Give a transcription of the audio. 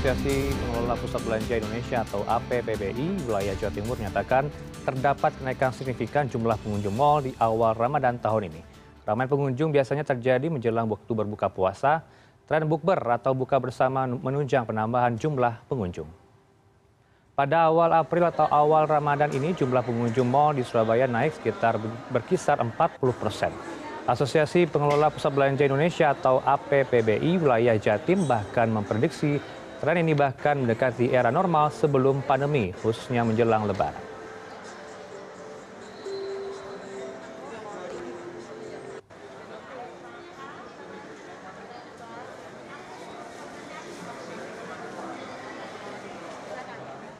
Asosiasi Pengelola Pusat Belanja Indonesia atau APPBI wilayah Jawa Timur menyatakan terdapat kenaikan signifikan jumlah pengunjung mal di awal Ramadan tahun ini. Ramai pengunjung biasanya terjadi menjelang waktu berbuka puasa. Tren bukber atau buka bersama menunjang penambahan jumlah pengunjung. Pada awal April atau awal Ramadan ini jumlah pengunjung mal di Surabaya naik sekitar berkisar 40 persen. Asosiasi Pengelola Pusat Belanja Indonesia atau APPBI wilayah Jatim bahkan memprediksi tren ini bahkan mendekati era normal sebelum pandemi, khususnya menjelang lebaran.